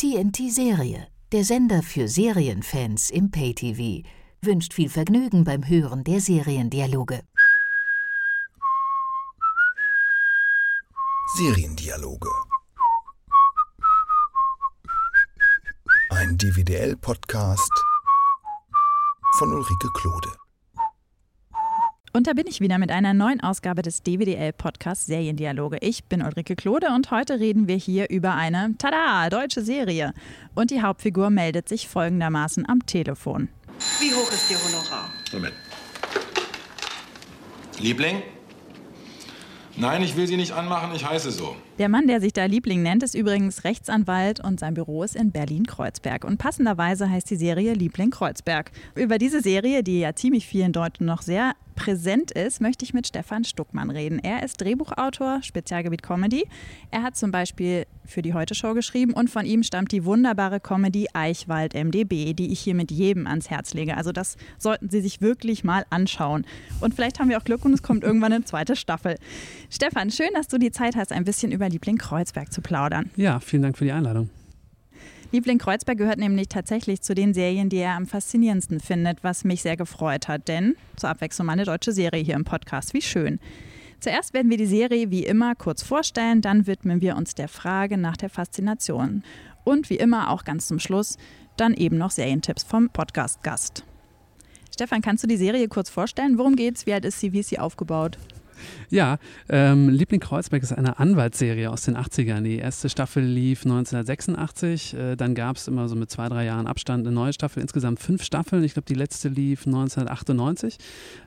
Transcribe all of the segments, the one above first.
TNT Serie, der Sender für Serienfans im Pay-TV, wünscht viel Vergnügen beim Hören der Seriendialoge. Seriendialoge. Ein DVDL-Podcast von Ulrike Klode. Und da bin ich wieder mit einer neuen Ausgabe des DWDL-Podcasts Seriendialoge. Ich bin Ulrike Klode und heute reden wir hier über eine, tada, deutsche Serie. Und die Hauptfigur meldet sich folgendermaßen am Telefon. Wie hoch ist Ihr Honorar? Moment. Liebling? Nein, ich will Sie nicht anmachen, ich heiße so. Der Mann, der sich da Liebling nennt, ist übrigens Rechtsanwalt und sein Büro ist in Berlin-Kreuzberg. Und passenderweise heißt die Serie Liebling Kreuzberg. Über diese Serie, die ja ziemlich vielen Leuten noch sehr präsent ist, möchte ich mit Stefan Stuckmann reden. Er ist Drehbuchautor, Spezialgebiet Comedy. Er hat zum Beispiel für die Heute-Show geschrieben und von ihm stammt die wunderbare Comedy Eichwald MDB, die ich hier mit jedem ans Herz lege. Also das sollten Sie sich wirklich mal anschauen. Und vielleicht haben wir auch Glück und es kommt irgendwann eine zweite Staffel. Stefan, schön, dass du die Zeit hast, ein bisschen über Liebling Kreuzberg zu plaudern. Ja, vielen Dank für die Einladung. Liebling Kreuzberg gehört nämlich tatsächlich zu den Serien, die er am faszinierendsten findet, was mich sehr gefreut hat. Denn zur Abwechslung mal eine deutsche Serie hier im Podcast. Wie schön. Zuerst werden wir die Serie wie immer kurz vorstellen, dann widmen wir uns der Frage nach der Faszination. Und wie immer auch ganz zum Schluss dann eben noch Serientipps vom Podcast-Gast. Stefan, kannst du die Serie kurz vorstellen? Worum geht's? Wie alt ist sie? Wie ist sie aufgebaut? Ja, ähm, Liebling Kreuzberg ist eine Anwaltsserie aus den 80ern. Die erste Staffel lief 1986, äh, dann gab es immer so mit zwei, drei Jahren Abstand eine neue Staffel, insgesamt fünf Staffeln. Ich glaube, die letzte lief 1998.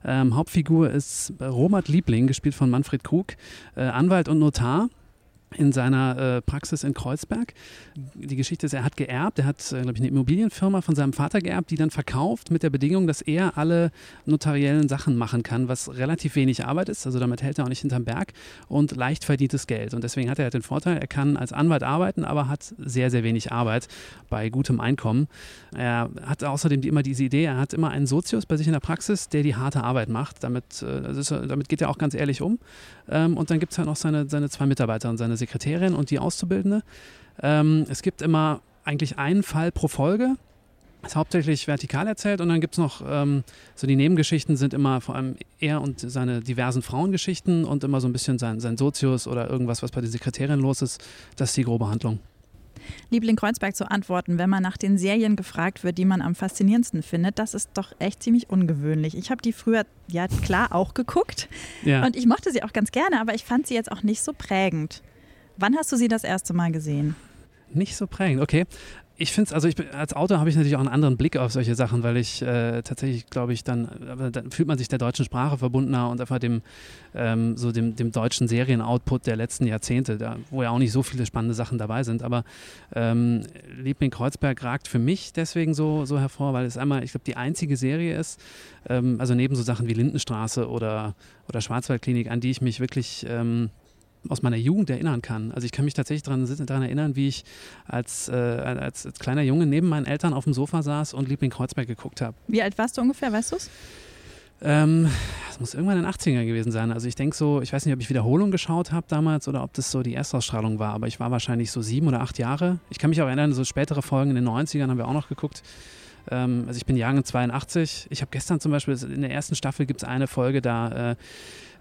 Ähm, Hauptfigur ist Robert Liebling, gespielt von Manfred Krug, äh, Anwalt und Notar in seiner äh, Praxis in Kreuzberg. Die Geschichte ist, er hat geerbt, er hat, äh, glaube ich, eine Immobilienfirma von seinem Vater geerbt, die dann verkauft mit der Bedingung, dass er alle notariellen Sachen machen kann, was relativ wenig Arbeit ist. Also damit hält er auch nicht hinterm Berg und leicht verdientes Geld. Und deswegen hat er halt den Vorteil, er kann als Anwalt arbeiten, aber hat sehr, sehr wenig Arbeit bei gutem Einkommen. Er hat außerdem immer diese Idee, er hat immer einen Sozius bei sich in der Praxis, der die harte Arbeit macht. Damit, äh, ist, damit geht er auch ganz ehrlich um. Ähm, und dann gibt es halt noch seine, seine zwei Mitarbeiter und seine Sekretärin und die Auszubildende. Ähm, es gibt immer eigentlich einen Fall pro Folge. Ist hauptsächlich vertikal erzählt und dann gibt es noch ähm, so die Nebengeschichten sind immer vor allem er und seine diversen Frauengeschichten und immer so ein bisschen sein, sein Sozius oder irgendwas, was bei der Sekretärin los ist. Das ist die grobe Handlung. Liebling Kreuzberg zu antworten, wenn man nach den Serien gefragt wird, die man am faszinierendsten findet, das ist doch echt ziemlich ungewöhnlich. Ich habe die früher, ja klar, auch geguckt ja. und ich mochte sie auch ganz gerne, aber ich fand sie jetzt auch nicht so prägend. Wann hast du sie das erste Mal gesehen? Nicht so prägend, okay ich finde es, also ich, als Autor habe ich natürlich auch einen anderen Blick auf solche Sachen, weil ich äh, tatsächlich, glaube ich, dann, dann, fühlt man sich der deutschen Sprache verbundener und einfach dem, ähm, so dem, dem deutschen Serienoutput der letzten Jahrzehnte, da, wo ja auch nicht so viele spannende Sachen dabei sind. Aber ähm, Liebling Kreuzberg ragt für mich deswegen so, so hervor, weil es einmal, ich glaube, die einzige Serie ist, ähm, also neben so Sachen wie Lindenstraße oder, oder Schwarzwaldklinik, an die ich mich wirklich ähm, aus meiner Jugend erinnern kann. Also ich kann mich tatsächlich daran, daran erinnern, wie ich als, äh, als, als, kleiner Junge neben meinen Eltern auf dem Sofa saß und Liebling Kreuzberg geguckt habe. Wie alt warst du ungefähr, weißt du es? Ähm, das muss irgendwann in den 80ern gewesen sein. Also ich denke so, ich weiß nicht, ob ich Wiederholung geschaut habe damals oder ob das so die Erstausstrahlung war, aber ich war wahrscheinlich so sieben oder acht Jahre. Ich kann mich auch erinnern, so spätere Folgen in den 90ern haben wir auch noch geguckt. Ähm, also ich bin Jahrgang 82. Ich habe gestern zum Beispiel, in der ersten Staffel gibt es eine Folge, da äh,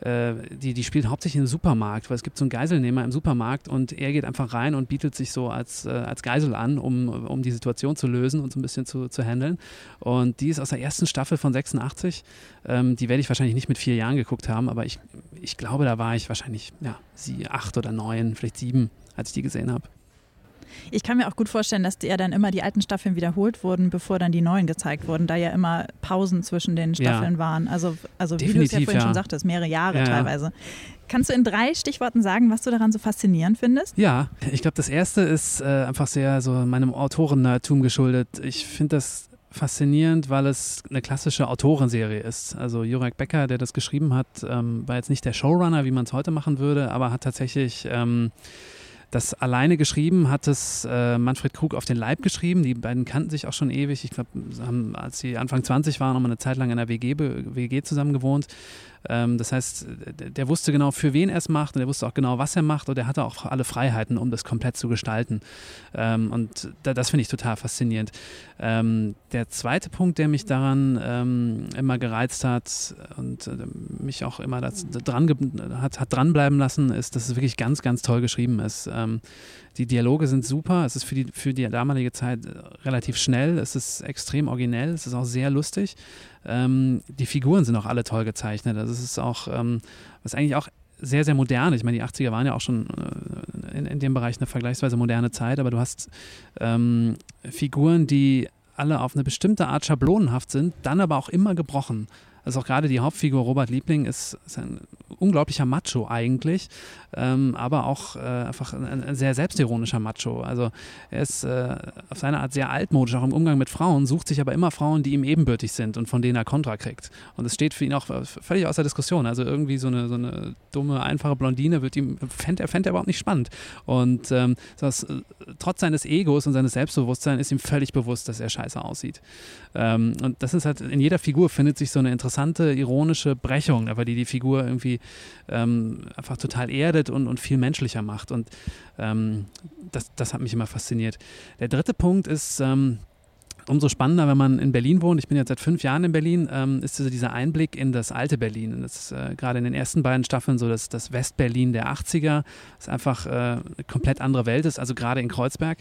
äh, die, die spielt hauptsächlich im Supermarkt, weil es gibt so einen Geiselnehmer im Supermarkt und er geht einfach rein und bietet sich so als, äh, als Geisel an, um, um die Situation zu lösen und so ein bisschen zu, zu handeln. Und die ist aus der ersten Staffel von 86. Ähm, die werde ich wahrscheinlich nicht mit vier Jahren geguckt haben, aber ich, ich glaube, da war ich wahrscheinlich ja, sie, acht oder neun, vielleicht sieben, als ich die gesehen habe. Ich kann mir auch gut vorstellen, dass ja dann immer die alten Staffeln wiederholt wurden, bevor dann die neuen gezeigt wurden, da ja immer Pausen zwischen den Staffeln ja. waren. Also, also wie du es ja vorhin ja. schon sagtest, mehrere Jahre ja, teilweise. Kannst du in drei Stichworten sagen, was du daran so faszinierend findest? Ja, ich glaube, das erste ist äh, einfach sehr so meinem Autoren-Nerdtum geschuldet. Ich finde das faszinierend, weil es eine klassische Autorenserie ist. Also Jurek Becker, der das geschrieben hat, ähm, war jetzt nicht der Showrunner, wie man es heute machen würde, aber hat tatsächlich ähm, das alleine geschrieben hat es äh, Manfred Krug auf den Leib geschrieben. Die beiden kannten sich auch schon ewig. Ich glaube, als sie Anfang 20 waren, haben wir eine Zeit lang in einer WG, WG zusammen gewohnt. Ähm, das heißt, der wusste genau, für wen er es macht und er wusste auch genau, was er macht und er hatte auch alle Freiheiten, um das komplett zu gestalten. Ähm, und das finde ich total faszinierend. Ähm, der zweite Punkt, der mich daran ähm, immer gereizt hat und äh, mich auch immer das, dran hat, hat dranbleiben lassen, ist, dass es wirklich ganz, ganz toll geschrieben ist. Ähm, die Dialoge sind super. Es ist für die, für die damalige Zeit äh, relativ schnell. Es ist extrem originell. Es ist auch sehr lustig. Ähm, die Figuren sind auch alle toll gezeichnet. Also es ist auch, ähm, was eigentlich auch sehr, sehr modern. Ich meine, die 80er waren ja auch schon äh, in, in dem Bereich eine vergleichsweise moderne Zeit, aber du hast ähm, Figuren, die alle auf eine bestimmte Art schablonenhaft sind, dann aber auch immer gebrochen. Also auch gerade die Hauptfigur Robert Liebling ist, ist ein unglaublicher Macho eigentlich, ähm, aber auch äh, einfach ein, ein, sehr selbstironischer Macho. Also er ist äh, auf seine Art sehr altmodisch, auch im Umgang mit Frauen, sucht sich aber immer Frauen, die ihm ebenbürtig sind und von denen er Kontra kriegt. Und es steht für ihn auch völlig außer Diskussion. Also irgendwie so eine, so eine dumme, einfache Blondine wird ihm, fände er, fänd er überhaupt nicht spannend. Und ähm, das, äh, trotz seines Egos und seines Selbstbewusstseins ist ihm völlig bewusst, dass er scheiße aussieht. Ähm, und das ist halt, in jeder Figur findet sich so eine interessante, ironische Brechung, aber die die Figur irgendwie ähm, einfach total erdet und, und viel menschlicher macht. Und ähm, das, das hat mich immer fasziniert. Der dritte Punkt ist, ähm, umso spannender, wenn man in Berlin wohnt. Ich bin jetzt seit fünf Jahren in Berlin, ähm, ist also dieser Einblick in das alte Berlin. Das ist äh, gerade in den ersten beiden Staffeln so, dass das Westberlin der 80er das einfach äh, eine komplett andere Welt ist. Also gerade in Kreuzberg.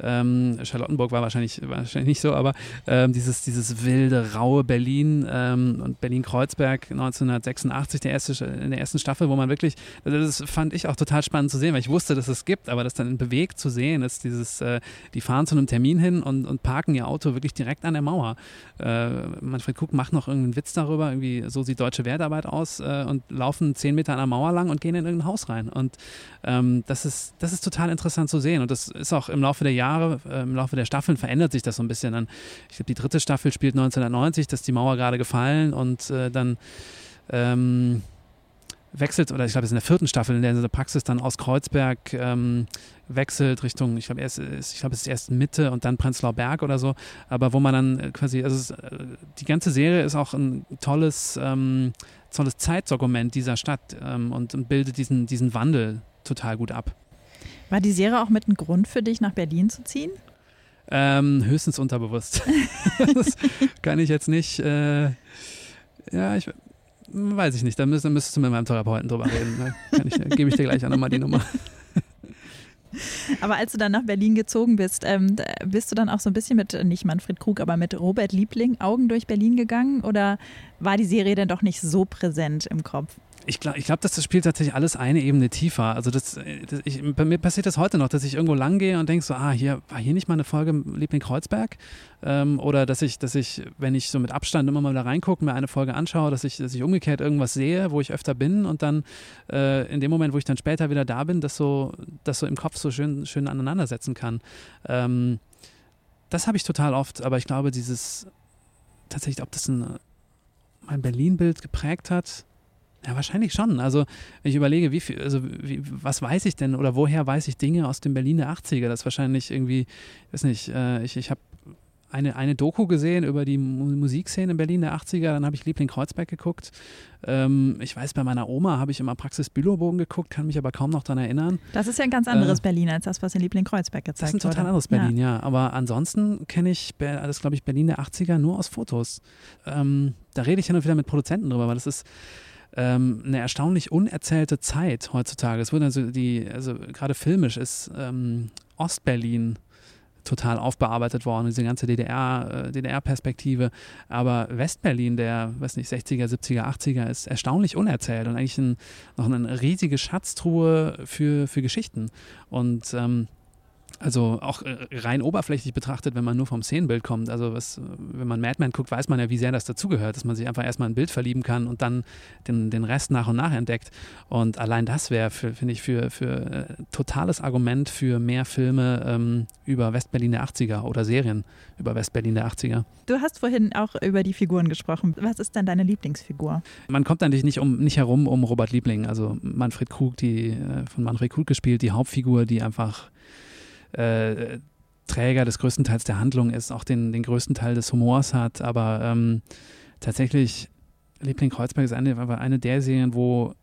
Ähm, Charlottenburg war wahrscheinlich, wahrscheinlich nicht so, aber ähm, dieses, dieses wilde, raue Berlin ähm, und Berlin-Kreuzberg 1986, der erste, in der ersten Staffel, wo man wirklich, also das fand ich auch total spannend zu sehen, weil ich wusste, dass es gibt, aber das dann bewegt zu sehen, ist dieses, äh, die fahren zu einem Termin hin und, und parken ihr Auto Auto wirklich direkt an der Mauer. Äh, Manfred Kuck macht noch irgendeinen Witz darüber, irgendwie so sieht deutsche Wertarbeit aus äh, und laufen zehn Meter an der Mauer lang und gehen in irgendein Haus rein. Und ähm, das, ist, das ist total interessant zu sehen. Und das ist auch im Laufe der Jahre, äh, im Laufe der Staffeln verändert sich das so ein bisschen. Dann, ich glaube, die dritte Staffel spielt 1990, dass die Mauer gerade gefallen und äh, dann ähm, wechselt, oder ich glaube, es ist in der vierten Staffel, in der seine Praxis dann aus Kreuzberg ähm, wechselt Richtung, ich glaube, erst, ich glaube, es ist erst Mitte und dann Prenzlauer Berg oder so, aber wo man dann äh, quasi, also es, äh, die ganze Serie ist auch ein tolles, ähm, tolles Zeitdokument dieser Stadt ähm, und, und bildet diesen, diesen Wandel total gut ab. War die Serie auch mit einem Grund für dich, nach Berlin zu ziehen? Ähm, höchstens unterbewusst. das kann ich jetzt nicht. Äh, ja, ich, Weiß ich nicht, da müsstest, müsstest du mit meinem Therapeuten drüber reden. Da ich, gebe ich dir gleich auch nochmal die Nummer. Aber als du dann nach Berlin gezogen bist, ähm, bist du dann auch so ein bisschen mit, nicht Manfred Krug, aber mit Robert Liebling Augen durch Berlin gegangen? Oder war die Serie denn doch nicht so präsent im Kopf? Ich glaube, ich glaub, dass das Spiel tatsächlich alles eine Ebene tiefer. Also das, das ich, bei mir passiert das heute noch, dass ich irgendwo lang gehe und denke so, ah, hier war hier nicht mal eine Folge Liebling Kreuzberg. Ähm, oder dass ich, dass ich, wenn ich so mit Abstand immer mal da reingucke, mir eine Folge anschaue, dass ich, dass ich umgekehrt irgendwas sehe, wo ich öfter bin und dann äh, in dem Moment, wo ich dann später wieder da bin, das so, das so im Kopf so schön, schön aneinandersetzen kann. Ähm, das habe ich total oft, aber ich glaube, dieses tatsächlich, ob das ein, mein Berlin-Bild geprägt hat, ja, wahrscheinlich schon. Also, wenn ich überlege, wie viel, also wie, was weiß ich denn oder woher weiß ich Dinge aus dem Berlin der 80er? Das ist wahrscheinlich irgendwie, ich weiß nicht, äh, ich, ich habe eine, eine Doku gesehen über die Musikszene in Berlin der 80er, dann habe ich Liebling Kreuzberg geguckt. Ähm, ich weiß, bei meiner Oma habe ich immer Praxis Bülowbogen geguckt, kann mich aber kaum noch daran erinnern. Das ist ja ein ganz anderes äh, Berlin als das, was in Liebling Kreuzberg gezeigt wird. Das ist ein total anderes Berlin, ja. ja. Aber ansonsten kenne ich das, glaube ich, Berlin der 80er nur aus Fotos. Ähm, da rede ich ja noch wieder mit Produzenten drüber, weil das ist ähm, eine erstaunlich unerzählte Zeit heutzutage. Es wurde also die, also gerade filmisch ist ähm, Ostberlin total aufbearbeitet worden, diese ganze DDR, äh, DDR-Perspektive. Aber Westberlin, der, weiß nicht, 60er, 70er, 80er, ist erstaunlich unerzählt und eigentlich ein, noch eine riesige Schatztruhe für, für Geschichten. Und ähm, also auch äh, rein oberflächlich betrachtet, wenn man nur vom Szenenbild kommt. Also was, wenn man Mad Men guckt, weiß man ja, wie sehr das dazugehört, dass man sich einfach erstmal ein Bild verlieben kann und dann den, den Rest nach und nach entdeckt. Und allein das wäre, finde ich, für, für äh, totales Argument für mehr Filme ähm, über Westberlin der 80er oder Serien über Westberlin der 80er. Du hast vorhin auch über die Figuren gesprochen. Was ist denn deine Lieblingsfigur? Man kommt eigentlich nicht, um, nicht herum um Robert Liebling, also Manfred Krug, die äh, von Manfred Krug gespielt, die Hauptfigur, die einfach äh, Träger des größten Teils der Handlung ist, auch den, den größten Teil des Humors hat, aber ähm, tatsächlich Liebling Kreuzberg ist eine, eine der Serien, wo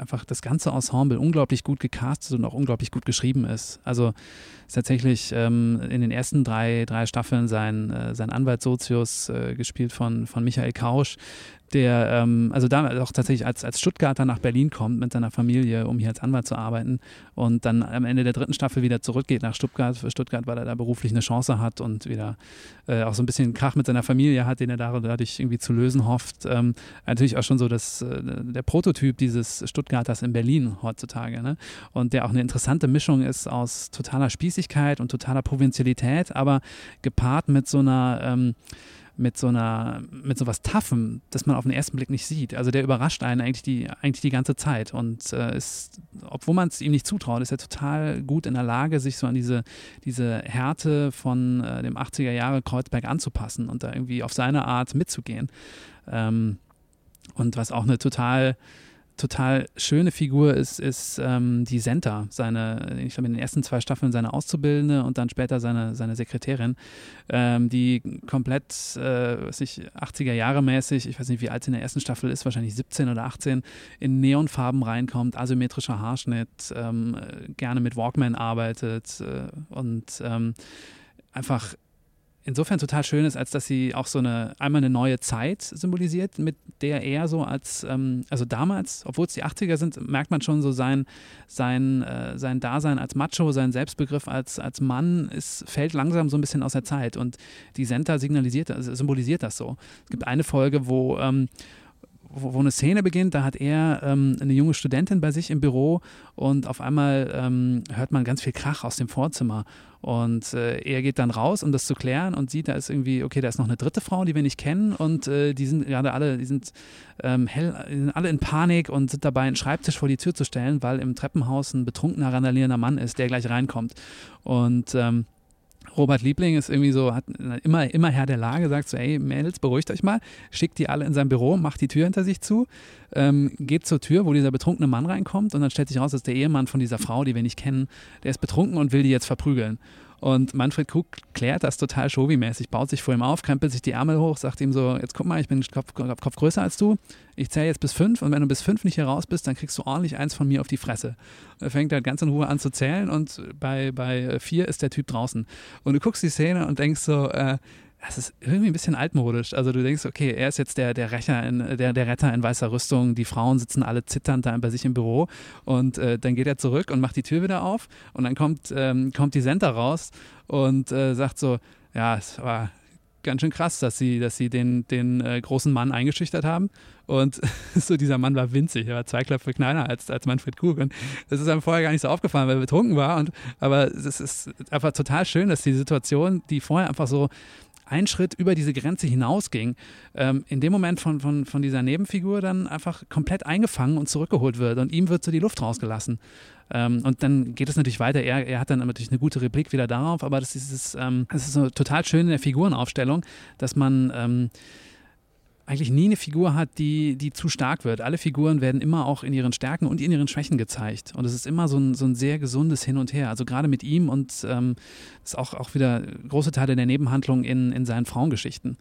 einfach das ganze Ensemble unglaublich gut gecastet und auch unglaublich gut geschrieben ist. Also ist tatsächlich ähm, in den ersten drei, drei Staffeln sein, äh, sein Anwalt Sozius, äh, gespielt von, von Michael Kausch, der ähm, also da auch tatsächlich als, als Stuttgarter nach Berlin kommt mit seiner Familie, um hier als Anwalt zu arbeiten und dann am Ende der dritten Staffel wieder zurückgeht nach Stuttgart, für Stuttgart, weil er da beruflich eine Chance hat und wieder äh, auch so ein bisschen Krach mit seiner Familie hat, den er dadurch irgendwie zu lösen hofft. Ähm, natürlich auch schon so das, äh, der Prototyp dieses Stuttgarters in Berlin heutzutage ne? und der auch eine interessante Mischung ist aus totaler Spießigkeit und totaler Provinzialität, aber gepaart mit so einer ähm, mit so einer, mit so was Taffem, das man auf den ersten Blick nicht sieht. Also der überrascht einen eigentlich die, eigentlich die ganze Zeit und äh, ist, obwohl man es ihm nicht zutraut, ist er total gut in der Lage, sich so an diese, diese Härte von äh, dem 80er Jahre Kreuzberg anzupassen und da irgendwie auf seine Art mitzugehen. Ähm, und was auch eine total total schöne Figur ist, ist ähm, die Senta, seine, ich glaube in den ersten zwei Staffeln seine Auszubildende und dann später seine, seine Sekretärin, ähm, die komplett, äh, was ich, 80er Jahre mäßig, ich weiß nicht, wie alt sie in der ersten Staffel ist, wahrscheinlich 17 oder 18, in Neonfarben reinkommt, asymmetrischer Haarschnitt, ähm, gerne mit Walkman arbeitet äh, und ähm, einfach insofern total schön ist, als dass sie auch so eine einmal eine neue Zeit symbolisiert, mit der er so als, ähm, also damals, obwohl es die 80er sind, merkt man schon so sein, sein, äh, sein Dasein als Macho, sein Selbstbegriff als, als Mann ist, fällt langsam so ein bisschen aus der Zeit und die Senta signalisiert, also symbolisiert das so. Es gibt eine Folge, wo ähm, wo, wo, eine Szene beginnt, da hat er ähm, eine junge Studentin bei sich im Büro und auf einmal ähm, hört man ganz viel Krach aus dem Vorzimmer. Und äh, er geht dann raus, um das zu klären und sieht, da ist irgendwie, okay, da ist noch eine dritte Frau, die wir nicht kennen und äh, die sind gerade alle, die sind, ähm, hell, sind alle in Panik und sind dabei, einen Schreibtisch vor die Tür zu stellen, weil im Treppenhaus ein betrunkener, randalierender Mann ist, der gleich reinkommt. Und ähm, Robert Liebling ist irgendwie so, hat immer, immer Herr der Lage, sagt so, ey Mädels, beruhigt euch mal, schickt die alle in sein Büro, macht die Tür hinter sich zu, ähm, geht zur Tür, wo dieser betrunkene Mann reinkommt und dann stellt sich raus, dass der Ehemann von dieser Frau, die wir nicht kennen, der ist betrunken und will die jetzt verprügeln. Und Manfred Krug klärt das total Shovi-mäßig, baut sich vor ihm auf, krempelt sich die Ärmel hoch, sagt ihm so, jetzt guck mal, ich bin Kopf, Kopf größer als du, ich zähle jetzt bis fünf und wenn du bis fünf nicht hier raus bist, dann kriegst du ordentlich eins von mir auf die Fresse. Er fängt halt ganz in Ruhe an zu zählen und bei, bei vier ist der Typ draußen. Und du guckst die Szene und denkst so, äh, das ist irgendwie ein bisschen altmodisch. Also du denkst, okay, er ist jetzt der, der, Rächer in, der, der Retter in weißer Rüstung, die Frauen sitzen alle zitternd da bei sich im Büro und äh, dann geht er zurück und macht die Tür wieder auf und dann kommt, ähm, kommt die Senta raus und äh, sagt so, ja, es war ganz schön krass, dass sie, dass sie den, den äh, großen Mann eingeschüchtert haben. Und so dieser Mann war winzig, er war zwei Köpfe kleiner als, als Manfred Krug. Und das ist einem vorher gar nicht so aufgefallen, weil er betrunken war. Und, aber es ist einfach total schön, dass die Situation, die vorher einfach so einen Schritt über diese Grenze hinausging, ähm, in dem Moment von, von, von dieser Nebenfigur dann einfach komplett eingefangen und zurückgeholt wird und ihm wird so die Luft rausgelassen. Ähm, und dann geht es natürlich weiter. Er, er hat dann natürlich eine gute Replik wieder darauf, aber das ist, ähm, das ist so total schön in der Figurenaufstellung, dass man ähm, eigentlich nie eine Figur hat, die, die zu stark wird. Alle Figuren werden immer auch in ihren Stärken und in ihren Schwächen gezeigt. Und es ist immer so ein, so ein sehr gesundes Hin und Her. Also gerade mit ihm und ähm, ist auch, auch wieder große Teile der Nebenhandlung in, in seinen Frauengeschichten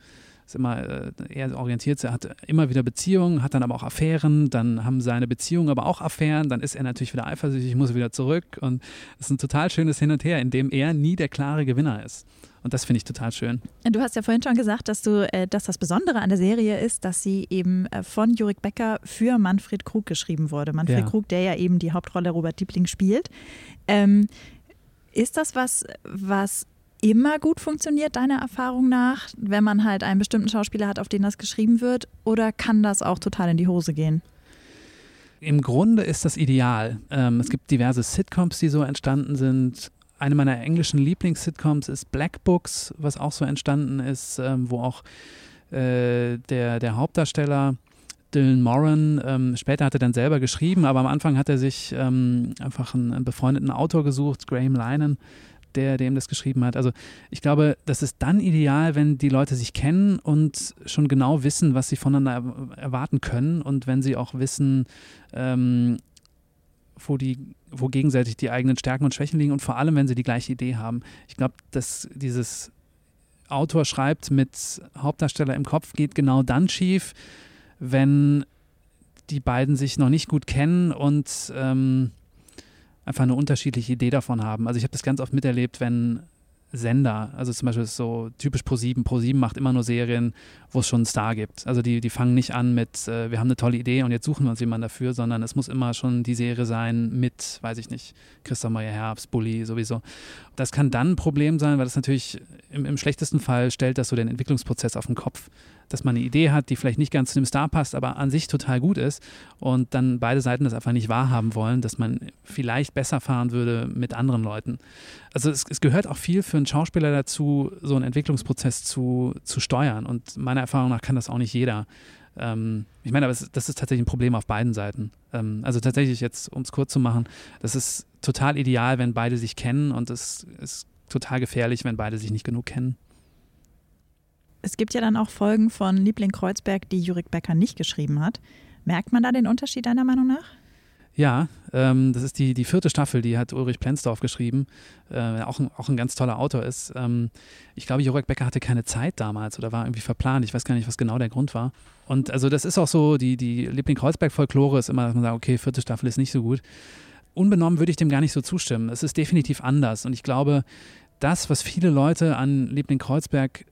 ist immer, äh, er orientiert sich, hat immer wieder Beziehungen, hat dann aber auch Affären, dann haben seine Beziehungen aber auch Affären, dann ist er natürlich wieder eifersüchtig, muss wieder zurück und es ist ein total schönes Hin und Her, in dem er nie der klare Gewinner ist. Und das finde ich total schön. Du hast ja vorhin schon gesagt, dass du, äh, dass das Besondere an der Serie ist, dass sie eben äh, von Jurik Becker für Manfred Krug geschrieben wurde. Manfred ja. Krug, der ja eben die Hauptrolle Robert Diebling spielt. Ähm, ist das was, was immer gut funktioniert, deiner Erfahrung nach, wenn man halt einen bestimmten Schauspieler hat, auf den das geschrieben wird? Oder kann das auch total in die Hose gehen? Im Grunde ist das ideal. Ähm, es gibt diverse Sitcoms, die so entstanden sind eine meiner englischen Lieblings-Sitcoms ist Black Books, was auch so entstanden ist, ähm, wo auch äh, der, der Hauptdarsteller Dylan Moran, ähm, später hat er dann selber geschrieben, aber am Anfang hat er sich ähm, einfach einen, einen, befreundeten Autor gesucht, Graham Lynan, der, der ihm das geschrieben hat. Also ich glaube, das ist dann ideal, wenn die Leute sich kennen und schon genau wissen, was sie voneinander erwarten können und wenn sie auch wissen, ähm, wo, die, wo gegenseitig die eigenen Stärken und Schwächen liegen und vor allem, wenn sie die gleiche Idee haben. Ich glaube, dass dieses Autor schreibt mit Hauptdarsteller im Kopf geht genau dann schief, wenn die beiden sich noch nicht gut kennen und ähm, einfach eine unterschiedliche Idee davon haben. Also ich habe das ganz oft miterlebt, wenn Sender, also zum Beispiel so typisch Pro7, Pro7 macht immer nur Serien, wo es schon einen Star gibt. Also die, die fangen nicht an mit, äh, wir haben eine tolle Idee und jetzt suchen wir uns jemanden dafür, sondern es muss immer schon die Serie sein mit, weiß ich nicht, Christoph Meyer Herbst, Bully sowieso. Das kann dann ein Problem sein, weil das natürlich im, im schlechtesten Fall stellt das so den Entwicklungsprozess auf den Kopf dass man eine Idee hat, die vielleicht nicht ganz zu dem Star passt, aber an sich total gut ist und dann beide Seiten das einfach nicht wahrhaben wollen, dass man vielleicht besser fahren würde mit anderen Leuten. Also es, es gehört auch viel für einen Schauspieler dazu, so einen Entwicklungsprozess zu, zu steuern und meiner Erfahrung nach kann das auch nicht jeder. Ähm, ich meine, aber das ist tatsächlich ein Problem auf beiden Seiten. Ähm, also tatsächlich jetzt, um es kurz zu machen, das ist total ideal, wenn beide sich kennen und es ist total gefährlich, wenn beide sich nicht genug kennen es gibt ja dann auch Folgen von Liebling Kreuzberg, die Jurik Becker nicht geschrieben hat. Merkt man da den Unterschied deiner Meinung nach? Ja, ähm, das ist die, die vierte Staffel, die hat Ulrich Plenzdorf geschrieben, äh, auch, ein, auch ein ganz toller Autor ist. Ähm, ich glaube, Jurek Becker hatte keine Zeit damals oder war irgendwie verplant. Ich weiß gar nicht, was genau der Grund war. Und also das ist auch so, die, die Liebling-Kreuzberg-Folklore ist immer, dass man sagt, okay, vierte Staffel ist nicht so gut. Unbenommen würde ich dem gar nicht so zustimmen. Es ist definitiv anders. Und ich glaube, das, was viele Leute an Liebling Kreuzberg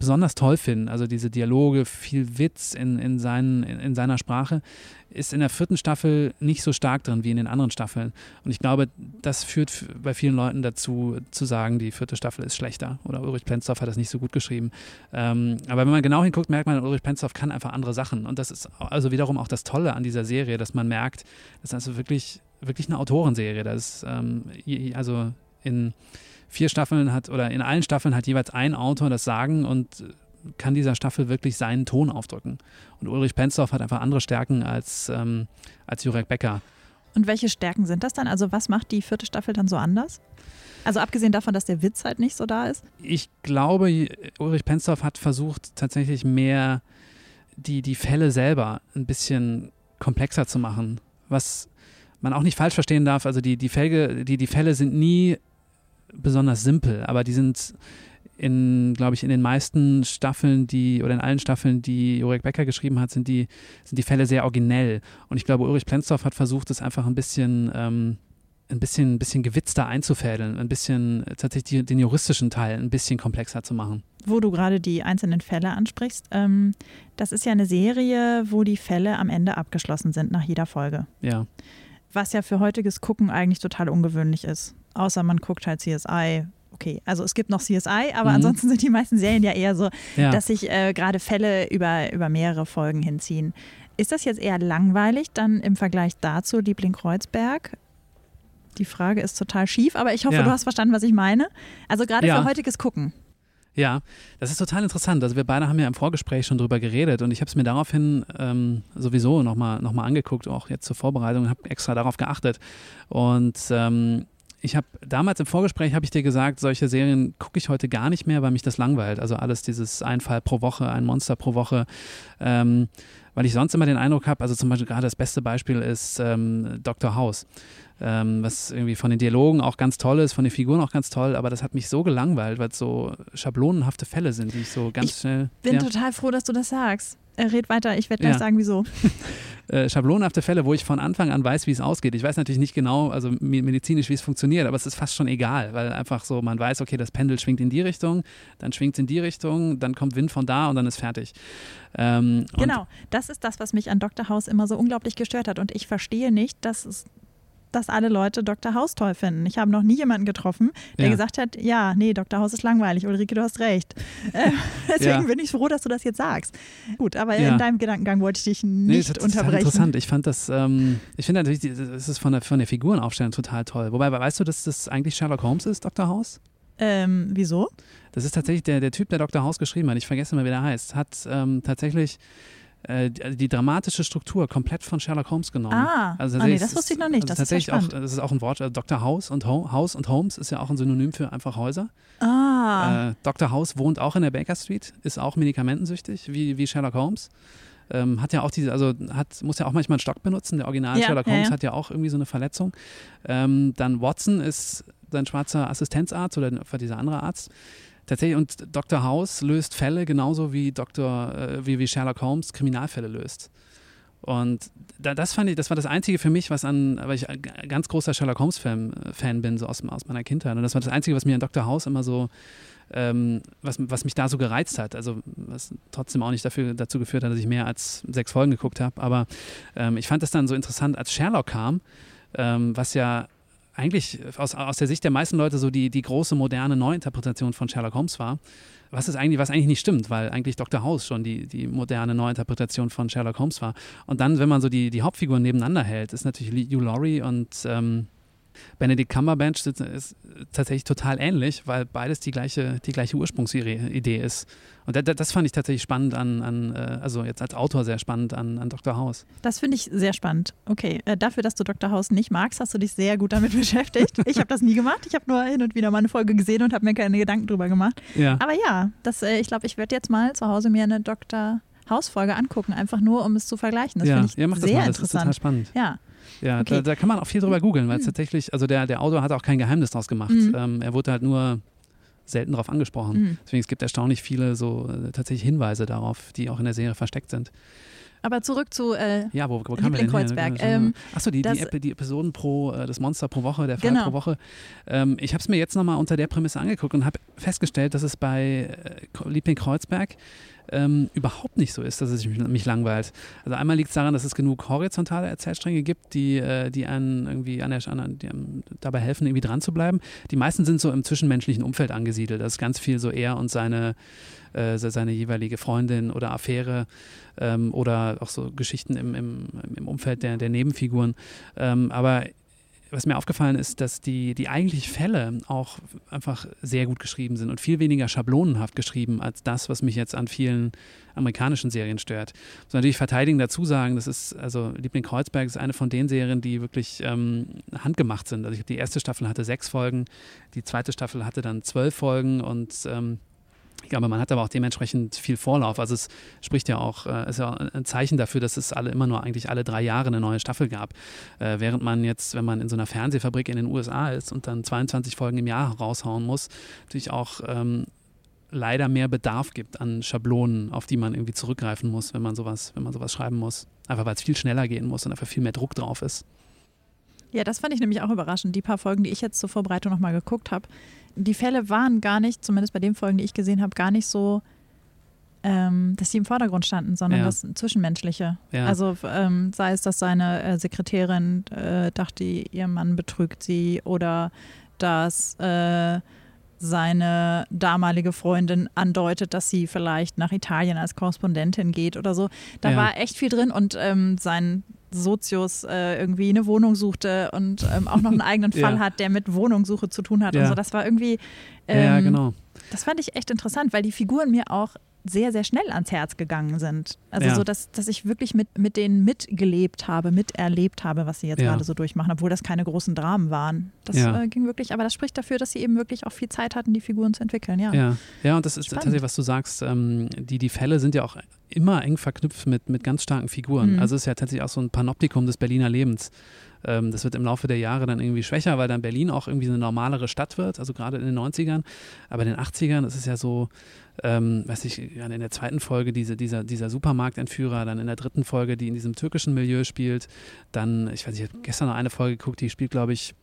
besonders toll finden, also diese Dialoge, viel Witz in, in, seinen, in, in, seiner Sprache, ist in der vierten Staffel nicht so stark drin wie in den anderen Staffeln. Und ich glaube, das führt bei vielen Leuten dazu, zu sagen, die vierte Staffel ist schlechter oder Ulrich Plenzdorf hat das nicht so gut geschrieben. Ähm, aber wenn man genau hinguckt, merkt man, Ulrich Plenzdorf kann einfach andere Sachen. Und das ist also wiederum auch das Tolle an dieser Serie, dass man merkt, das ist also wirklich, wirklich eine Autorenserie. Das ist, ähm, also in vier Staffeln hat oder in allen Staffeln hat jeweils ein Autor das Sagen und kann dieser Staffel wirklich seinen Ton aufdrücken. Und Ulrich Pensdorf hat einfach andere Stärken als, ähm, als Jurek Becker. Und welche Stärken sind das dann? Also was macht die vierte Staffel dann so anders? Also abgesehen davon, dass der Witz halt nicht so da ist? Ich glaube, Ulrich Pensdorf hat versucht, tatsächlich mehr die, die Fälle selber ein bisschen komplexer zu machen. Was man auch nicht falsch verstehen darf. Also die, die, Fälle, die, die Fälle sind nie besonders simpel, aber die sind in, glaube ich, in den meisten Staffeln, die, oder in allen Staffeln, die Jurek Becker geschrieben hat, sind die, sind die Fälle sehr originell. Und ich glaube, Ulrich Plenzdorf hat versucht, es einfach ein bisschen, ähm, ein bisschen, ein bisschen gewitzter einzufädeln, ein bisschen tatsächlich den juristischen Teil ein bisschen komplexer zu machen. Wo du gerade die einzelnen Fälle ansprichst, ähm, das ist ja eine Serie, wo die Fälle am Ende abgeschlossen sind nach jeder Folge. Ja. Was ja für heutiges Gucken eigentlich total ungewöhnlich ist. Außer man guckt halt CSI. Okay, also es gibt noch CSI, aber mhm. ansonsten sind die meisten Serien ja eher so, ja. dass sich äh, gerade Fälle über, über mehrere Folgen hinziehen. Ist das jetzt eher langweilig dann im Vergleich dazu, Liebling Kreuzberg? Die Frage ist total schief, aber ich hoffe, ja. du hast verstanden, was ich meine. Also gerade ja. für heutiges Gucken. Ja, das ist total interessant. Also wir beide haben ja im Vorgespräch schon drüber geredet und ich habe es mir daraufhin ähm, sowieso nochmal noch mal angeguckt, auch jetzt zur Vorbereitung, habe extra darauf geachtet. Und ähm, ich habe damals im Vorgespräch habe ich dir gesagt, solche Serien gucke ich heute gar nicht mehr, weil mich das langweilt. Also alles dieses ein Fall pro Woche, ein Monster pro Woche. Ähm, weil ich sonst immer den Eindruck habe, also zum Beispiel gerade das beste Beispiel ist ähm, Dr. House, ähm, was irgendwie von den Dialogen auch ganz toll ist, von den Figuren auch ganz toll, aber das hat mich so gelangweilt, weil es so schablonenhafte Fälle sind, die ich so ganz ich schnell. Ich bin ja. total froh, dass du das sagst. Äh, red weiter, ich werde gleich ja. sagen, wieso. äh, schablonenhafte Fälle, wo ich von Anfang an weiß, wie es ausgeht. Ich weiß natürlich nicht genau, also medizinisch, wie es funktioniert, aber es ist fast schon egal, weil einfach so, man weiß, okay, das Pendel schwingt in die Richtung, dann schwingt es in die Richtung, dann kommt Wind von da und dann ist fertig. Ähm, genau, das ist das, was mich an Dr. House immer so unglaublich gestört hat. Und ich verstehe nicht, dass es dass alle Leute Dr. House toll finden. Ich habe noch nie jemanden getroffen, der ja. gesagt hat, ja, nee, Dr. House ist langweilig. Ulrike, du hast recht. Äh, deswegen ja. bin ich froh, dass du das jetzt sagst. Gut, aber ja. in deinem Gedankengang wollte ich dich nicht nee, das, unterbrechen. Das interessant. Ich fand das, ähm, ich finde natürlich, das ist von der, von der Figurenaufstellung total toll. Wobei, weißt du, dass das eigentlich Sherlock Holmes ist, Dr. House? Ähm, wieso? Das ist tatsächlich der, der Typ, der Dr. House geschrieben hat. Ich vergesse mal, wie der heißt. Hat ähm, tatsächlich äh, die dramatische Struktur komplett von Sherlock Holmes genommen. Ah, also ah nee, das wusste ich noch nicht. Also das tatsächlich ist ja auch, das ist auch ein Wort. Also Dr. House und Ho House und Holmes ist ja auch ein Synonym für einfach Häuser. Ah. Äh, Dr. House wohnt auch in der Baker Street, ist auch medikamentensüchtig, wie, wie Sherlock Holmes. Ähm, hat ja auch diese, also hat, muss ja auch manchmal einen Stock benutzen. Der Original ja, Sherlock Holmes ja, ja. hat ja auch irgendwie so eine Verletzung. Ähm, dann Watson ist sein schwarzer Assistenzarzt oder dieser andere Arzt Tatsächlich, und Dr. House löst Fälle genauso wie Dr., äh, wie, wie Sherlock Holmes Kriminalfälle löst. Und da, das fand ich, das war das Einzige für mich, was an, weil ich ein ganz großer Sherlock Holmes-Fan Fan bin, so aus, aus meiner Kindheit. Und das war das Einzige, was mir an Dr. House immer so, ähm, was, was mich da so gereizt hat. Also was trotzdem auch nicht dafür, dazu geführt hat, dass ich mehr als sechs Folgen geguckt habe. Aber ähm, ich fand das dann so interessant, als Sherlock kam, ähm, was ja eigentlich aus, aus der Sicht der meisten Leute so die, die große moderne Neuinterpretation von Sherlock Holmes war. Was ist eigentlich, was eigentlich nicht stimmt, weil eigentlich Dr. House schon die, die moderne Neuinterpretation von Sherlock Holmes war. Und dann, wenn man so die, die Hauptfiguren nebeneinander hält, ist natürlich Hugh Laurie und ähm, Benedict Cumberbatch ist, ist tatsächlich total ähnlich, weil beides die gleiche, die gleiche Ursprungsidee ist. Und das, das fand ich tatsächlich spannend an, an, äh, also jetzt als Autor sehr spannend an, an Dr. House. Das finde ich sehr spannend. Okay, äh, dafür, dass du Dr. House nicht magst, hast du dich sehr gut damit beschäftigt. Ich habe das nie gemacht. Ich habe nur hin und wieder mal eine Folge gesehen und habe mir keine Gedanken drüber gemacht. Ja. Aber ja, das, äh, ich glaube, ich werde jetzt mal zu Hause mir eine Dr. House-Folge angucken, einfach nur, um es zu vergleichen. Das ja, finde ich ja, mach das sehr mal, das ist total interessant. spannend. Ja, Ja, Okay. da, da kann man auch viel drüber googeln, weil es tatsächlich, also der, der Autor hat auch kein Geheimnis draus gemacht. Mhm. Ähm, er wurde halt nur selten darauf angesprochen. Mhm. Deswegen es gibt erstaunlich viele so äh, tatsächlich Hinweise darauf, die auch in der Serie versteckt sind. Aber zurück zu äh, Ja, wo, wo Liebling Kreuzberg. Ähm, Achso, die, die, die Episoden pro, äh, das Monster pro Woche, der Fall Genau. pro Woche. Ähm, ich habe es mir jetzt nochmal unter der Prämisse angeguckt und habe festgestellt, dass es bei äh, Liebling Kreuzberg ähm, überhaupt nicht so ist, dass es mich, mich langweilt. Also einmal liegt es daran, dass es genug horizontale Erzählstränge gibt, die, äh, die einen irgendwie an der, an, die dabei helfen, irgendwie dran zu bleiben. Die meisten sind so im zwischenmenschlichen Umfeld angesiedelt. Das ist ganz viel so er und seine, äh, se- seine jeweilige Freundin oder Affäre ähm, oder auch so Geschichten im, im, im Umfeld der, der Nebenfiguren. Ähm, aber was mir aufgefallen ist, dass die, die eigentlichen Fälle auch einfach sehr gut geschrieben sind und viel weniger schablonenhaft geschrieben als das, was mich jetzt an vielen amerikanischen Serien stört. Muss natürlich verteidigen dazu sagen, das ist, also Liebling Kreuzberg ist eine von den Serien, die wirklich ähm, handgemacht sind. Also ich, die erste Staffel hatte sechs Folgen, die zweite Staffel hatte dann zwölf Folgen und ähm, glaube, man hat aber auch dementsprechend viel Vorlauf. Also es spricht ja auch, äh, ist ja ein Zeichen dafür, dass es alle immer nur eigentlich alle drei Jahre eine neue Staffel gab. Äh, während man jetzt, wenn man in so einer Fernsehfabrik in den USA ist und dann 22 Folgen im Jahr raushauen muss, natürlich auch ähm, leider mehr Bedarf gibt an Schablonen, auf die man irgendwie zurückgreifen muss, wenn man sowas, wenn man sowas schreiben muss. Einfach weil es viel schneller gehen muss und einfach viel mehr Druck drauf ist. Ja, das fand ich nämlich auch überraschend. Die paar Folgen, die ich jetzt zur Vorbereitung nochmal geguckt habe, die Fälle waren gar nicht, zumindest bei den Folgen, die ich gesehen habe, gar nicht so, ähm, dass die im Vordergrund standen, sondern Ja. das Zwischenmenschliche. Ja. Also ähm, sei es, dass seine äh, Sekretärin äh, dachte, ihr Mann betrügt sie oder dass äh, seine damalige Freundin andeutet, dass sie vielleicht nach Italien als Korrespondentin geht oder so. Da Ja. war echt viel drin und ähm, sein Sozius äh, irgendwie eine Wohnung suchte und ähm, auch noch einen eigenen Fall Ja. hat, der mit Wohnungssuche zu tun hat und Ja. so. Das war irgendwie, Ja, ja, ähm, genau. das fand ich echt interessant, weil die Figuren mir auch sehr, sehr schnell ans Herz gegangen sind. Also Ja. so, dass, dass ich wirklich mit, mit denen mitgelebt habe, miterlebt habe, was sie jetzt Ja. gerade so durchmachen, obwohl das keine großen Dramen waren. Das Ja. äh, ging wirklich, aber das spricht dafür, dass sie eben wirklich auch viel Zeit hatten, die Figuren zu entwickeln, ja. Ja, ja, und das ist Spannend. tatsächlich, was du sagst. Ähm, die, die Fälle sind ja auch immer eng verknüpft mit, mit ganz starken Figuren. Mhm. Also es ist ja tatsächlich auch so ein Panoptikum des Berliner Lebens. Ähm, das wird im Laufe der Jahre dann irgendwie schwächer, weil dann Berlin auch irgendwie eine normalere Stadt wird, also gerade in den 90ern. Aber in den 80ern ist es ja so, ähm, weiß ich, in der zweiten Folge diese, dieser, dieser Supermarktentführer, dann in der dritten Folge, die in diesem türkischen Milieu spielt. Dann, ich weiß nicht, ich habe gestern noch eine Folge geguckt, die spielt, glaube ich,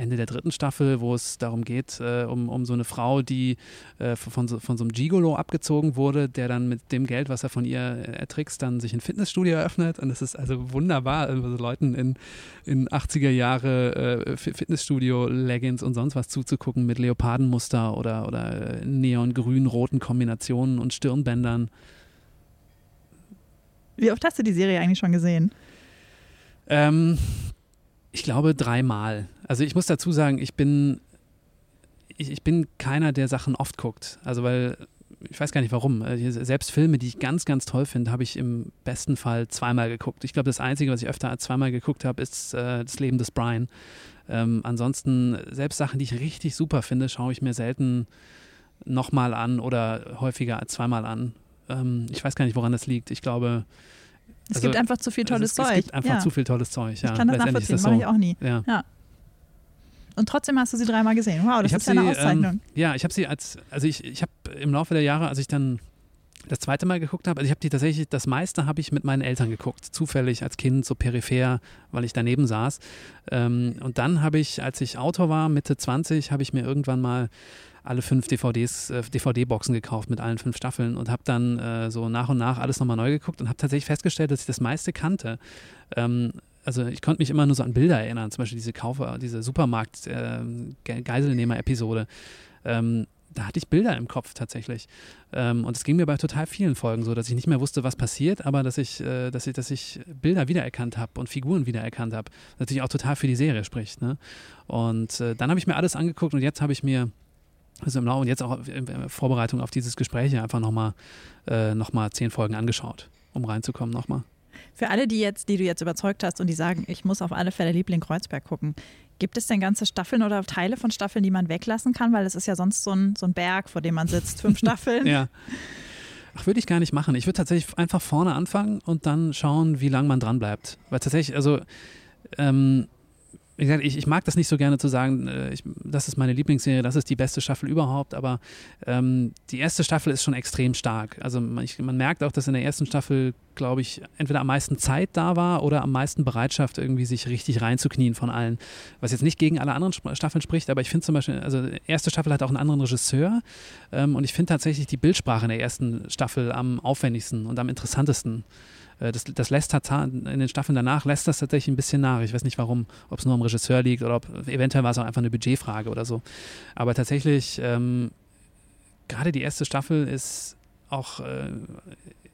Ende der dritten Staffel, wo es darum geht, äh, um, um so eine Frau, die äh, von, so, von so einem Gigolo abgezogen wurde, der dann mit dem Geld, was er von ihr ertrickst, dann sich ein Fitnessstudio eröffnet. Und das ist also wunderbar, also Leuten in, in 80er Jahre äh, Fi- Fitnessstudio-Leggings und sonst was zuzugucken mit Leopardenmuster oder, oder neon-grün-roten Kombinationen und Stirnbändern. Wie oft hast du die Serie eigentlich schon gesehen? Ähm, ich glaube dreimal. Also ich muss dazu sagen, ich bin, ich, ich bin keiner, der Sachen oft guckt. Also weil, ich weiß gar nicht warum. Äh, Selbst Filme, die ich ganz, ganz toll finde, habe ich im besten Fall zweimal geguckt. Ich glaube, das Einzige, was ich öfter als zweimal geguckt habe, ist äh, das Leben des Brian. Ähm, ansonsten, selbst Sachen, die ich richtig super finde, schaue ich mir selten nochmal an oder häufiger als zweimal an. Ähm, ich weiß gar nicht, woran das liegt. Ich glaube, Es Also, gibt einfach zu viel tolles es, Zeug. es gibt einfach ja. zu viel tolles Zeug. Ja, ich kann das nachvollziehen, mache so. ich auch nie. Ja. Ja. Und trotzdem hast du sie dreimal gesehen. Wow, das ich ist ja eine sie, Auszeichnung. Ähm, ja, ich habe sie als, also ich, ich habe im Laufe der Jahre, als ich dann das zweite Mal geguckt habe, also ich habe die tatsächlich, das meiste habe ich mit meinen Eltern geguckt, zufällig als Kind, so peripher, weil ich daneben saß. Ähm, und dann habe ich, als ich Autor war, Mitte 20, habe ich mir irgendwann mal alle fünf DVDs, äh, DVD-Boxen gekauft mit allen fünf Staffeln und habe dann äh, so nach und nach alles nochmal neu geguckt und habe tatsächlich festgestellt, dass ich das meiste kannte. Ähm, also ich konnte mich immer nur so an Bilder erinnern, zum Beispiel diese Kaufer, diese Supermarkt-Geiselnehmer-Episode. Äh, ähm, da hatte ich Bilder im Kopf tatsächlich. Ähm, und es ging mir bei total vielen Folgen so, dass ich nicht mehr wusste, was passiert, aber dass ich, äh, dass ich, dass ich Bilder wiedererkannt habe und Figuren wiedererkannt habe. Natürlich auch total für die Serie spricht. Ne? Und äh, dann habe ich mir alles angeguckt und jetzt habe ich mir also im Laufe und jetzt auch in Vorbereitung auf dieses Gespräch einfach nochmal äh, noch zehn Folgen angeschaut, um reinzukommen nochmal. Für alle, die jetzt, die du jetzt überzeugt hast und die sagen, ich muss auf alle Fälle Liebling Kreuzberg gucken, gibt es denn ganze Staffeln oder Teile von Staffeln, die man weglassen kann? Weil es ist ja sonst so ein, so ein Berg, vor dem man sitzt, fünf Staffeln. ja. Ach, würde ich gar nicht machen. Ich würde tatsächlich einfach vorne anfangen und dann schauen, wie lange man dran bleibt. Weil tatsächlich, also ähm, ich, ich mag das nicht so gerne zu sagen, äh, ich, das ist meine Lieblingsserie, das ist die beste Staffel überhaupt, aber ähm, die erste Staffel ist schon extrem stark. Also man, ich, man merkt auch, dass in der ersten Staffel, glaube ich, entweder am meisten Zeit da war oder am meisten Bereitschaft, irgendwie sich richtig reinzuknien von allen. Was jetzt nicht gegen alle anderen Staffeln spricht, aber ich finde zum Beispiel, also die erste Staffel hat auch einen anderen Regisseur ähm, und ich finde tatsächlich die Bildsprache in der ersten Staffel am aufwendigsten und am interessantesten. Äh, das, das lässt in den Staffeln danach lässt das tatsächlich ein bisschen nach. Ich weiß nicht warum, ob es nur am Regisseur liegt oder ob eventuell war es auch einfach eine Budgetfrage oder so. Aber tatsächlich, ähm, gerade die erste Staffel ist auch äh,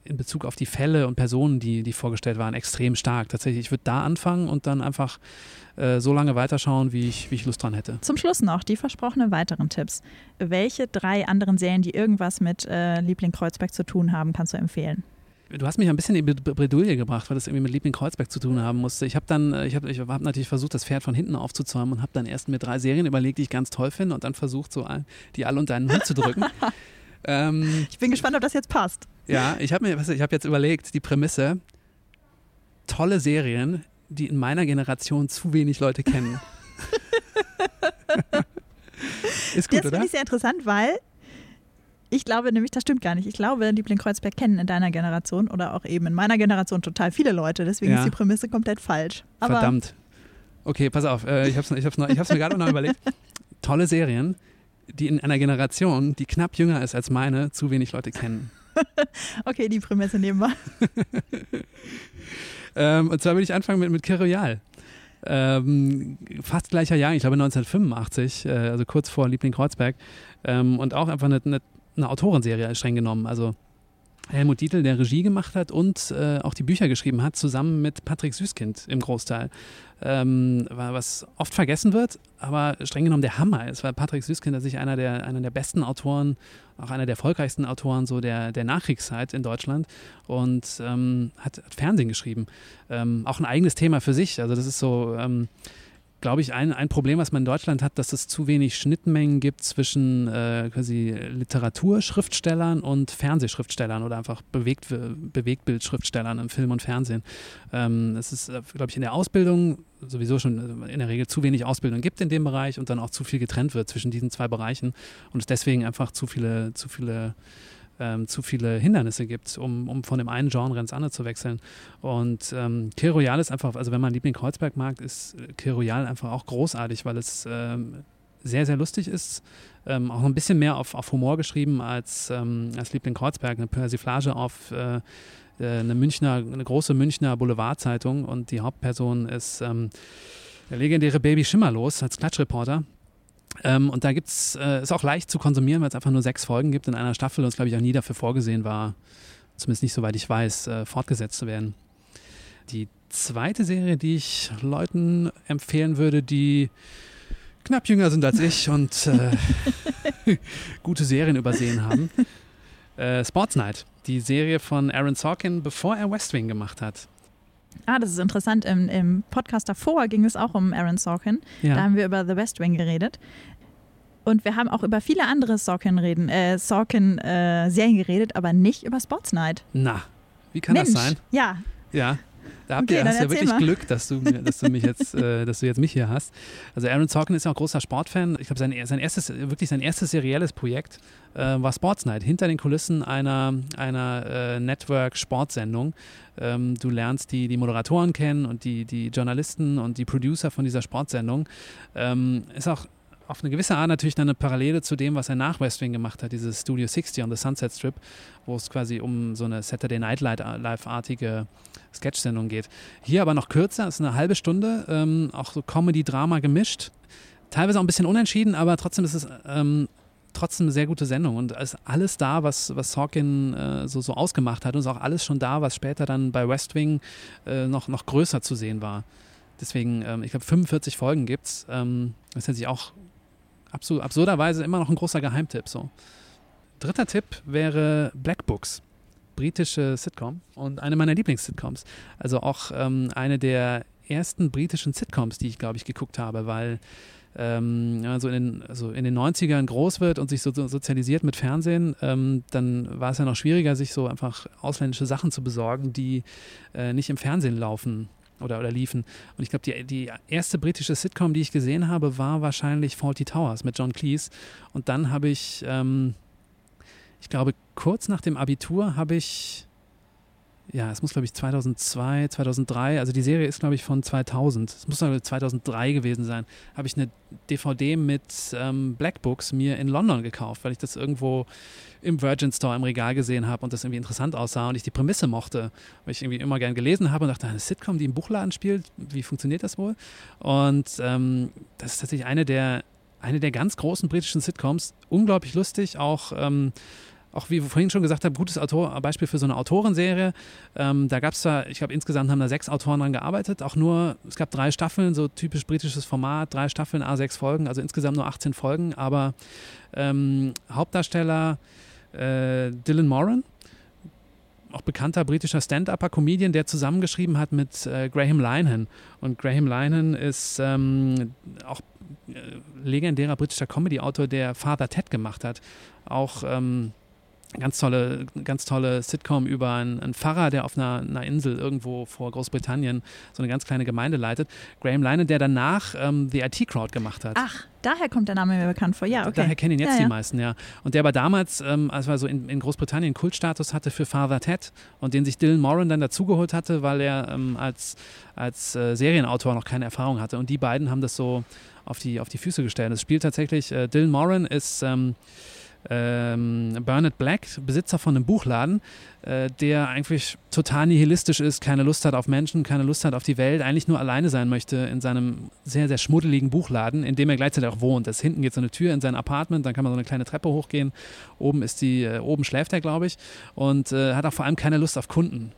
in Bezug auf die Fälle und Personen, die, die vorgestellt waren, extrem stark. Tatsächlich, ich würde da anfangen und dann einfach äh, so lange weiterschauen, wie ich, wie ich Lust dran hätte. Zum Schluss noch die versprochenen weiteren Tipps. Welche drei anderen Serien, die irgendwas mit äh, Liebling Kreuzberg zu tun haben, kannst du empfehlen? Du hast mich ein bisschen in Bredouille gebracht, weil das irgendwie mit Liebling Kreuzberg zu tun haben musste. Ich habe dann, äh, ich habe ich hab natürlich versucht, das Pferd von hinten aufzuzäumen und habe dann erst mir drei Serien überlegt, die ich ganz toll finde und dann versucht, so die alle unter einen Hut zu drücken. ähm, ich bin gespannt, ob das jetzt passt. Ja, ich habe mir, ich habe jetzt überlegt, die Prämisse, tolle Serien, die in meiner Generation zu wenig Leute kennen. Ist gut, das finde ich sehr interessant, weil ich glaube nämlich, das stimmt gar nicht. Ich glaube, Liebling Kreuzberg kennen in deiner Generation oder auch eben in meiner Generation total viele Leute. Deswegen ja. ist die Prämisse komplett falsch. Aber Verdammt. Okay, pass auf. Äh, ich habe es ich hab's ich hab's mir gerade noch überlegt. Tolle Serien, die in einer Generation, die knapp jünger ist als meine, zu wenig Leute kennen. okay, die Prämisse nehmen wir. ähm, und zwar würde ich anfangen mit, mit Keroyal. Ähm, fast gleicher Jahr, ich glaube 1985, äh, also kurz vor Liebling Kreuzberg. Ähm, und auch einfach eine, eine eine Autorenserie streng genommen. Also Helmut Dietl, der Regie gemacht hat und äh, auch die Bücher geschrieben hat, zusammen mit Patrick Süßkind im Großteil. Ähm, was oft vergessen wird, aber streng genommen der Hammer ist, weil Patrick Süßkind sich einer der, einer der besten Autoren, auch einer der erfolgreichsten Autoren so der, der Nachkriegszeit in Deutschland und ähm, hat, hat, Fernsehen geschrieben. Ähm, auch ein eigenes Thema für sich. Also das ist so ähm, glaube ich, ein, ein Problem, was man in Deutschland hat, dass es zu wenig Schnittmengen gibt zwischen äh, quasi Literaturschriftstellern und Fernsehschriftstellern oder einfach Bewegt, Bewegtbildschriftstellern im Film und Fernsehen. Ähm, es ist, äh, glaube ich, in der Ausbildung sowieso schon in der Regel zu wenig Ausbildung gibt in dem Bereich und dann auch zu viel getrennt wird zwischen diesen zwei Bereichen und es deswegen einfach zu viele, zu viele ähm, zu viele Hindernisse gibt, um, um von dem einen Genre ins andere zu wechseln. Und ähm, Kill Royale ist einfach, also wenn man Liebling Kreuzberg mag, ist Kill Royale einfach auch großartig, weil es ähm, sehr, sehr lustig ist. Ähm, auch ein bisschen mehr auf, auf Humor geschrieben als, ähm, als Liebling Kreuzberg, eine Persiflage auf äh, äh, eine Münchner, eine große Münchner Boulevardzeitung und die Hauptperson ist ähm, der legendäre Baby Schimmerlos als Klatschreporter. Ähm, und da gibt's, äh, ist auch leicht zu konsumieren, weil es einfach nur sechs Folgen gibt in einer Staffel und es, glaube ich, auch nie dafür vorgesehen war, zumindest nicht soweit ich weiß, äh, fortgesetzt zu werden. Die zweite Serie, die ich Leuten empfehlen würde, die knapp jünger sind als ich und äh, gute Serien übersehen haben. Äh, Sports Night, die Serie von Aaron Sorkin, bevor er West Wing gemacht hat. Ah, das ist interessant. Im, Im, Podcast davor ging es auch um Aaron Sorkin. Ja. Da haben wir über The West Wing geredet. Und wir haben auch über viele andere Sorkin-Serien äh, Sorkin, äh, geredet, aber nicht über Sports Night. Na, wie kann Mensch, das sein? Ja. Ja. Da habt Okay, hast du ja wirklich mal. Glück, dass du, mir- dass du mich jetzt, äh, dass du jetzt mich hier hast. Also Aaron Sorkin ist ja auch großer Sportfan. Ich glaube, sein, sein erstes, wirklich sein erstes serielles Projekt äh, war Sports Night, hinter den Kulissen einer, einer äh, Network-Sportsendung. Ähm, du lernst die, die Moderatoren kennen und die, die Journalisten und die Producer von dieser Sportsendung. Ähm, ist auch auf eine gewisse Art natürlich dann eine Parallele zu dem, was er nach West Wing gemacht hat, dieses Studio 60 on the Sunset Strip, wo es quasi um so eine Saturday Night Live-artige Sketch-Sendung geht. Hier aber noch kürzer, ist eine halbe Stunde, ähm, auch so Comedy-Drama gemischt. Teilweise auch ein bisschen unentschieden, aber trotzdem ist es ähm, trotzdem eine sehr gute Sendung und ist alles da, was, was Sorkin äh, so, so ausgemacht hat und ist auch alles schon da, was später dann bei West Wing äh, noch, noch größer zu sehen war. Deswegen, ähm, ich glaube, 45 Folgen gibt es. Ähm, das ist natürlich auch absur absurderweise immer noch ein großer Geheimtipp. So. Dritter Tipp wäre Black Books, britische Sitcom und eine meiner Lieblings-Sitcoms. Also auch ähm, eine der ersten britischen Sitcoms, die ich, glaube ich, geguckt habe, weil ähm, wenn in den, also in den 90ern groß wird und sich so, so sozialisiert mit Fernsehen, ähm, dann war es ja noch schwieriger, sich so einfach ausländische Sachen zu besorgen, die äh, nicht im Fernsehen laufen oder, oder liefen. Und ich glaube, die, die erste britische Sitcom, die ich gesehen habe, war wahrscheinlich Faulty Towers mit John Cleese. Und dann habe ich, ähm, ich glaube, kurz nach dem Abitur habe ich, ja, es muss glaube ich 2002, 2003, also die Serie ist glaube ich von 2000, es muss glaube ich 2003 gewesen sein, habe ich eine DVD mit ähm, Black Books mir in London gekauft, weil ich das irgendwo im Virgin Store im Regal gesehen habe und das irgendwie interessant aussah und ich die Prämisse mochte, weil ich irgendwie immer gern gelesen habe und dachte, eine Sitcom, die im Buchladen spielt, wie funktioniert das wohl? Und ähm, das ist tatsächlich eine der, eine der ganz großen britischen Sitcoms, unglaublich lustig, auch ähm, auch wie vorhin schon gesagt haben, gutes Autor Beispiel für so eine Autorenserie. Ähm, da gab es zwar, ich glaube, insgesamt haben da sechs Autoren dran gearbeitet, auch nur, es gab drei Staffeln, so typisch britisches Format, drei Staffeln, A6 Folgen, also insgesamt nur 18 Folgen, aber ähm, Hauptdarsteller äh, Dylan Moran, auch bekannter britischer Stand-Upper, Comedian, der zusammengeschrieben hat mit äh, Graham Linehan. Und Graham Linehan ist ähm, auch äh, legendärer britischer Comedy-Autor, der Father Ted gemacht hat. Auch ähm, ganz tolle, ganz tolle Sitcom über einen, einen Pfarrer, der auf einer, einer, Insel irgendwo vor Großbritannien so eine ganz kleine Gemeinde leitet. Graham Linehan, der danach ähm, The IT Crowd gemacht hat. Ach, daher kommt der Name mir bekannt vor. Ja, okay. Daher kennen ihn jetzt ja, die ja. meisten, ja. Und der aber damals, ähm, als er so in, in, Großbritannien Kultstatus hatte für Father Ted und den sich Dylan Moran dann dazugeholt hatte, weil er ähm, als, als äh, Serienautor noch keine Erfahrung hatte. Und die beiden haben das so auf die, auf die Füße gestellt. Es spielt tatsächlich, äh, Dylan Moran ist ähm, Bernard Black, Besitzer von einem Buchladen, äh, der eigentlich total nihilistisch ist, keine Lust hat auf Menschen, keine Lust hat auf die Welt, eigentlich nur alleine sein möchte in seinem sehr, sehr schmuddeligen Buchladen, in dem er gleichzeitig auch wohnt. Das hinten geht so eine Tür in sein Apartment, dann kann man so eine kleine Treppe hochgehen. Oben ist die, äh, oben schläft er, glaube ich, und äh, hat auch vor allem keine Lust auf Kunden.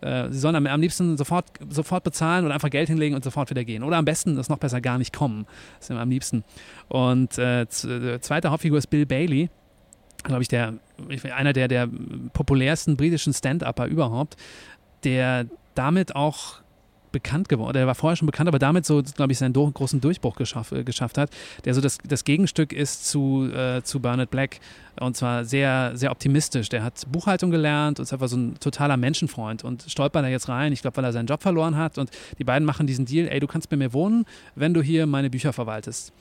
Äh, Sie sollen am, liebsten sofort, sofort bezahlen oder einfach Geld hinlegen und sofort wieder gehen. Oder am besten ist noch besser gar nicht kommen. Das ist am liebsten. Und äh, zweite Hauptfigur ist Bill Bailey glaube ich, der, einer der, der populärsten britischen Stand-Upper überhaupt, der damit auch bekannt geworden, der war vorher schon bekannt, aber damit so, glaube ich, seinen do großen Durchbruch geschaff, äh, geschafft hat, der so das, das Gegenstück ist zu, äh, zu Bernard Black. Und zwar sehr, sehr optimistisch. Der hat Buchhaltung gelernt und ist einfach so ein totaler Menschenfreund und stolpert da jetzt rein, ich glaube, weil er seinen Job verloren hat und die beiden machen diesen Deal, ey, du kannst bei mir wohnen, wenn du hier meine Bücher verwaltest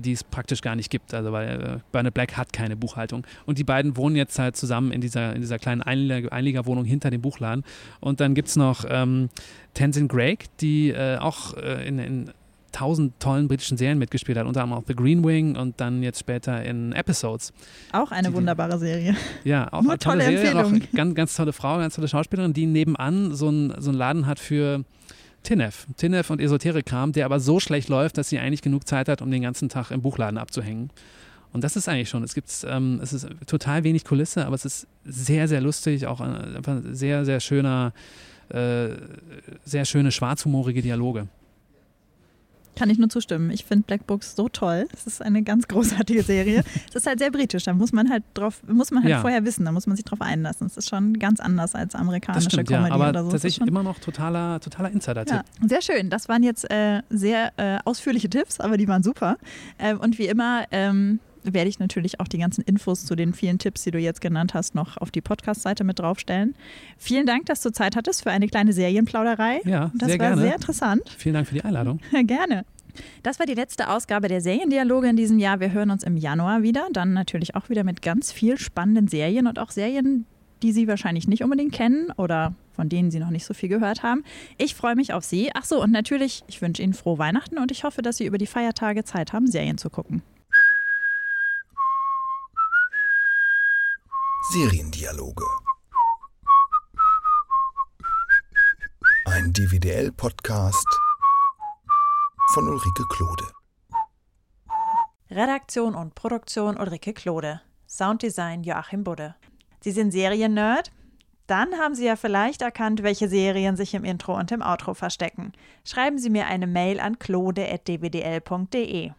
die es praktisch gar nicht gibt. Also weil äh, Bernard Black hat keine Buchhaltung. Und die beiden wohnen jetzt halt zusammen in dieser, in dieser kleinen Einlieger Einliegerwohnung hinter dem Buchladen. Und dann gibt es noch ähm, Tenzin Greig, die äh, auch äh, in, in tausend tollen britischen Serien mitgespielt hat, unter anderem auch The Green Wing und dann jetzt später in Episodes. Auch eine die, wunderbare Serie. Ja, auch Nur eine tolle, tolle Serie, Empfehlung. ganz, ganz tolle Frau, ganz tolle Schauspielerin, die nebenan so einen so einen Laden hat für Tinef, Tinef und Esoterik-Kram, der aber so schlecht läuft, dass sie eigentlich genug Zeit hat, um den ganzen Tag im Buchladen abzuhängen. Und das ist eigentlich schon, es gibt, ähm, es ist total wenig Kulisse, aber es ist sehr, sehr lustig, auch ein, einfach sehr, sehr schöner, äh, sehr schöne schwarzhumorige Dialoge. Kann ich nur zustimmen. Ich finde Black Books so toll. Es ist eine ganz großartige Serie. es ist halt sehr britisch. Da muss man halt drauf, muss man halt Ja. vorher wissen. Da muss man sich drauf einlassen. Es ist schon ganz anders als Das amerikanische stimmt, Comedy ja, aber oder so. Tatsächlich immer noch totaler, totaler Insider-Tipp. Ja, sehr schön. Das waren jetzt äh, sehr äh, ausführliche Tipps, aber die waren super. Ähm, und wie immer, ähm, werde ich natürlich auch die ganzen Infos zu den vielen Tipps, die du jetzt genannt hast, noch auf die Podcast-Seite mit draufstellen. Vielen Dank, dass du Zeit hattest für eine kleine Serienplauderei. Ja, das sehr war gerne. sehr interessant. Vielen Dank für die Einladung. Gerne. Das war die letzte Ausgabe der Seriendialoge in diesem Jahr. Wir hören uns im Januar wieder. Dann natürlich auch wieder mit ganz viel spannenden Serien und auch Serien, die Sie wahrscheinlich nicht unbedingt kennen oder von denen Sie noch nicht so viel gehört haben. Ich freue mich auf Sie. Ach so, und natürlich, ich wünsche Ihnen frohe Weihnachten und ich hoffe, dass Sie über die Feiertage Zeit haben, Serien zu gucken. Seriendialoge. Ein DVDL-Podcast von Ulrike Klode. Redaktion und Produktion Ulrike Klode. Sounddesign Joachim Budde. Sie sind Seriennerd? Dann haben Sie ja vielleicht erkannt, welche Serien sich im Intro und im Outro verstecken. Schreiben Sie mir eine Mail an klode.dwdl.de.